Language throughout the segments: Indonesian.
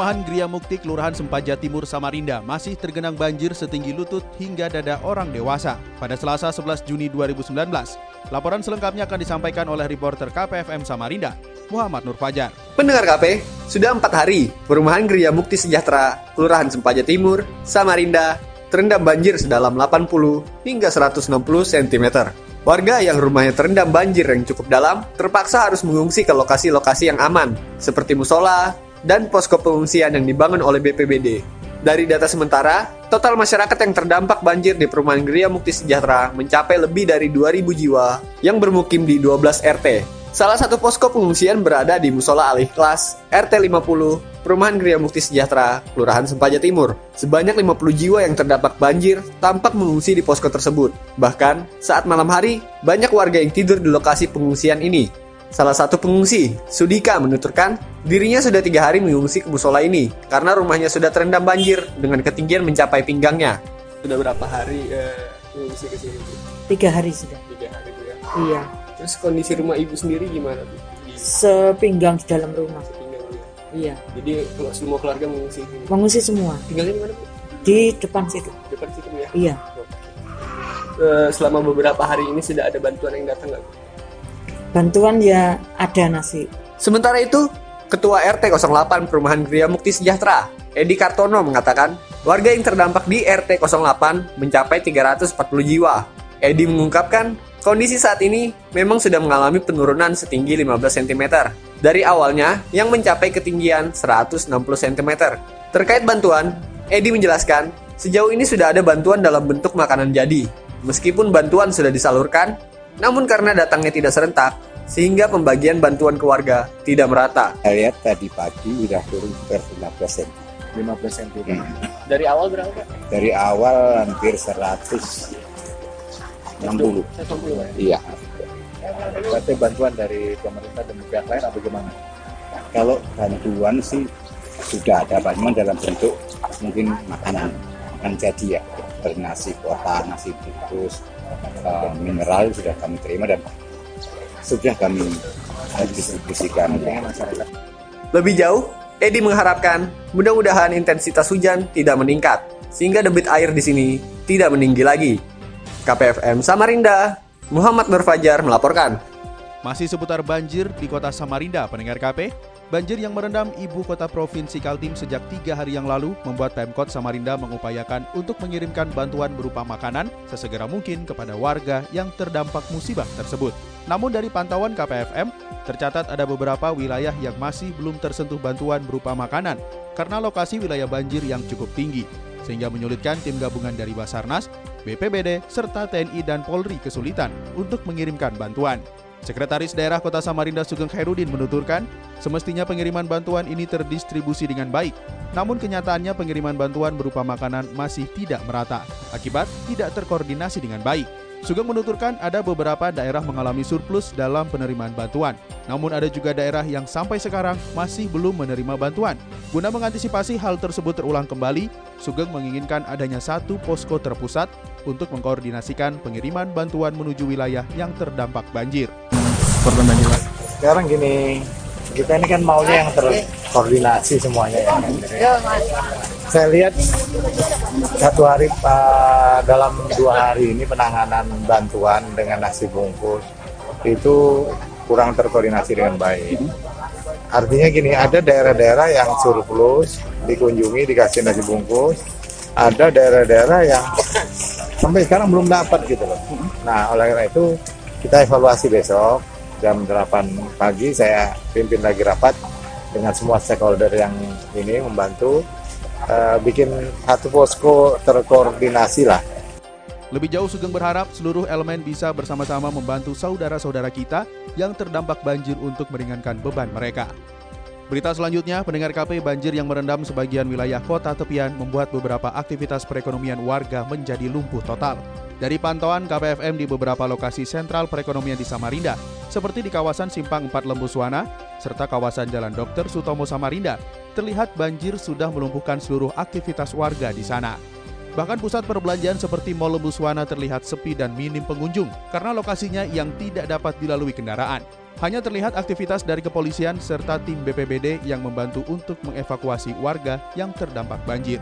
Perumahan Gria Mukti, Kelurahan Sempaja Timur, Samarinda masih tergenang banjir setinggi lutut hingga dada orang dewasa pada Selasa 11 Juni 2019. Laporan selengkapnya akan disampaikan oleh reporter KPFM Samarinda, Muhammad Nur Fajar. Pendengar KP, sudah empat hari Perumahan Gria Mukti Sejahtera, Kelurahan Sempaja Timur, Samarinda, terendam banjir sedalam 80 hingga 160 cm. Warga yang rumahnya terendam banjir yang cukup dalam terpaksa harus mengungsi ke lokasi-lokasi yang aman, seperti musola, dan posko pengungsian yang dibangun oleh BPBD. Dari data sementara, total masyarakat yang terdampak banjir di perumahan Gria Mukti Sejahtera mencapai lebih dari 2.000 jiwa yang bermukim di 12 RT. Salah satu posko pengungsian berada di Musola Alih Kelas RT 50, Perumahan Gria Mukti Sejahtera, Kelurahan Sempaja Timur. Sebanyak 50 jiwa yang terdampak banjir tampak mengungsi di posko tersebut. Bahkan, saat malam hari, banyak warga yang tidur di lokasi pengungsian ini. Salah satu pengungsi, Sudika, menuturkan dirinya sudah tiga hari mengungsi ke musola ini karena rumahnya sudah terendam banjir dengan ketinggian mencapai pinggangnya. Sudah berapa hari uh, mengungsi ke sini? Bu? Tiga hari sudah. Tiga hari ya. Iya. Terus kondisi rumah ibu sendiri gimana Bu? Di Sepinggang di dalam rumah. Sepinggang ya. Iya. Jadi kalau semua keluarga mengungsi sini. Mengungsi semua Tinggalnya di mana Bu? di depan situ. Depan situ Bu ya. Iya. Eh, selama beberapa hari ini sudah ada bantuan yang datang nggak Bu? Bantuan ya ada nasi. Sementara itu, Ketua RT 08 Perumahan Gria Mukti Sejahtera, Edi Kartono mengatakan, warga yang terdampak di RT 08 mencapai 340 jiwa. Edi mengungkapkan, kondisi saat ini memang sudah mengalami penurunan setinggi 15 cm. Dari awalnya yang mencapai ketinggian 160 cm. Terkait bantuan, Edi menjelaskan, sejauh ini sudah ada bantuan dalam bentuk makanan jadi. Meskipun bantuan sudah disalurkan, namun karena datangnya tidak serentak, sehingga pembagian bantuan ke warga tidak merata. Saya lihat tadi pagi udah turun sekitar 15 cm. 15 cm. Hmm. Dari awal berapa Pak? Dari awal hampir 160. 160 ya. Iya. Berarti bantuan dari pemerintah dan pihak lain apa gimana? Kalau bantuan sih sudah ada, Pak. Cuman dalam bentuk mungkin makanan. Makan jadi ya. Seperti nasi kotak, nasi bungkus, eh, mineral sudah kami terima dan sudah kami distribusikan ke masyarakat. Lebih jauh, Edi mengharapkan mudah-mudahan intensitas hujan tidak meningkat, sehingga debit air di sini tidak meninggi lagi. KPFM Samarinda, Muhammad Nur Fajar melaporkan. Masih seputar banjir di kota Samarinda, pendengar KP. Banjir yang merendam ibu kota provinsi Kaltim sejak tiga hari yang lalu membuat Pemkot Samarinda mengupayakan untuk mengirimkan bantuan berupa makanan sesegera mungkin kepada warga yang terdampak musibah tersebut. Namun dari pantauan KPFM, tercatat ada beberapa wilayah yang masih belum tersentuh bantuan berupa makanan karena lokasi wilayah banjir yang cukup tinggi, sehingga menyulitkan tim gabungan dari Basarnas, BPBD, serta TNI dan Polri kesulitan untuk mengirimkan bantuan. Sekretaris Daerah Kota Samarinda Sugeng Khairudin menuturkan, semestinya pengiriman bantuan ini terdistribusi dengan baik. Namun kenyataannya pengiriman bantuan berupa makanan masih tidak merata, akibat tidak terkoordinasi dengan baik. Sugeng menuturkan ada beberapa daerah mengalami surplus dalam penerimaan bantuan. Namun ada juga daerah yang sampai sekarang masih belum menerima bantuan. Guna mengantisipasi hal tersebut terulang kembali, Sugeng menginginkan adanya satu posko terpusat untuk mengkoordinasikan pengiriman bantuan menuju wilayah yang terdampak banjir. Sekarang gini, kita ini kan maunya yang terkoordinasi semuanya ya. Saya lihat satu hari uh, dalam dua hari ini penanganan bantuan dengan nasi bungkus itu kurang terkoordinasi dengan baik. Artinya gini, ada daerah-daerah yang surplus dikunjungi dikasih nasi bungkus, ada daerah-daerah yang sampai sekarang belum dapat gitu loh. Nah, oleh karena itu kita evaluasi besok jam 8 pagi saya pimpin lagi rapat dengan semua stakeholder yang ini membantu eh, bikin satu posko terkoordinasi lah Lebih jauh Sugeng berharap seluruh elemen bisa bersama-sama membantu saudara-saudara kita yang terdampak banjir untuk meringankan beban mereka. Berita selanjutnya, pendengar KP banjir yang merendam sebagian wilayah kota tepian membuat beberapa aktivitas perekonomian warga menjadi lumpuh total. Dari pantauan KPFM di beberapa lokasi sentral perekonomian di Samarinda, seperti di kawasan Simpang 4 Lembuswana, serta kawasan Jalan Dr. Sutomo Samarinda, terlihat banjir sudah melumpuhkan seluruh aktivitas warga di sana. Bahkan pusat perbelanjaan seperti Mall Lembuswana terlihat sepi dan minim pengunjung karena lokasinya yang tidak dapat dilalui kendaraan. Hanya terlihat aktivitas dari kepolisian serta tim BPBD yang membantu untuk mengevakuasi warga yang terdampak banjir.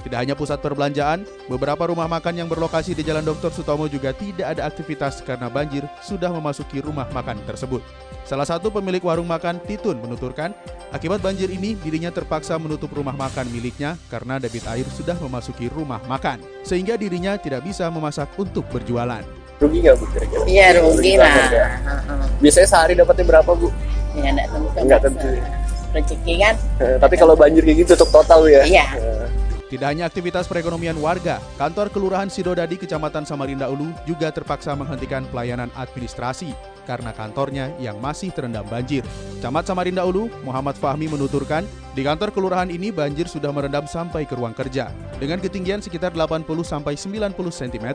Tidak hanya pusat perbelanjaan, beberapa rumah makan yang berlokasi di Jalan Dr. Sutomo juga tidak ada aktivitas karena banjir sudah memasuki rumah makan tersebut. Salah satu pemilik warung makan, Titun, menuturkan, akibat banjir ini dirinya terpaksa menutup rumah makan miliknya karena debit air sudah memasuki rumah makan, sehingga dirinya tidak bisa memasak untuk berjualan. Rugi nggak bu? Iya rugi lah. Ya. Biasanya sehari dapatnya berapa bu? Ya enggak tentu. Nggak tentu. Rezeki kan? Eh, Tapi kalau banjir kayak gitu tutup total ya? Iya. Tidak hanya aktivitas perekonomian warga, kantor Kelurahan Sidodadi Kecamatan Samarinda Ulu juga terpaksa menghentikan pelayanan administrasi karena kantornya yang masih terendam banjir. Camat Samarinda Ulu, Muhammad Fahmi menuturkan, di kantor kelurahan ini banjir sudah merendam sampai ke ruang kerja dengan ketinggian sekitar 80 sampai 90 cm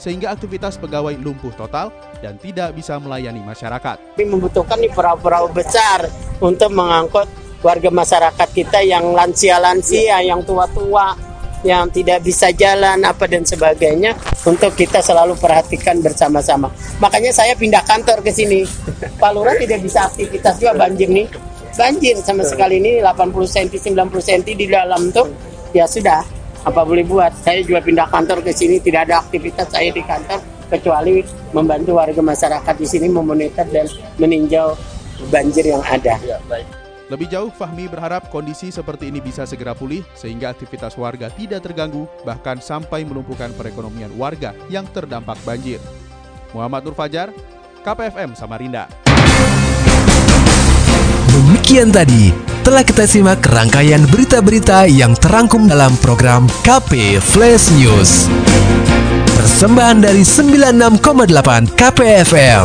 sehingga aktivitas pegawai lumpuh total dan tidak bisa melayani masyarakat. Tapi membutuhkan perahu-perahu besar untuk mengangkut warga masyarakat kita yang lansia-lansia, yang tua-tua, yang tidak bisa jalan apa dan sebagainya untuk kita selalu perhatikan bersama-sama. Makanya saya pindah kantor ke sini. Pak Lurah tidak bisa aktivitas juga banjir nih. Banjir sama sekali ini 80 cm 90 cm di dalam tuh ya sudah apa boleh buat. Saya juga pindah kantor ke sini tidak ada aktivitas saya di kantor kecuali membantu warga masyarakat di sini memonitor dan meninjau banjir yang ada. ya, baik. Lebih jauh, Fahmi berharap kondisi seperti ini bisa segera pulih sehingga aktivitas warga tidak terganggu bahkan sampai melumpuhkan perekonomian warga yang terdampak banjir. Muhammad Nur Fajar, KPFM Samarinda. Demikian tadi telah kita simak rangkaian berita-berita yang terangkum dalam program KP Flash News. Persembahan dari 96,8 KPFM.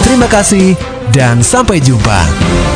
Terima kasih dan sampai jumpa.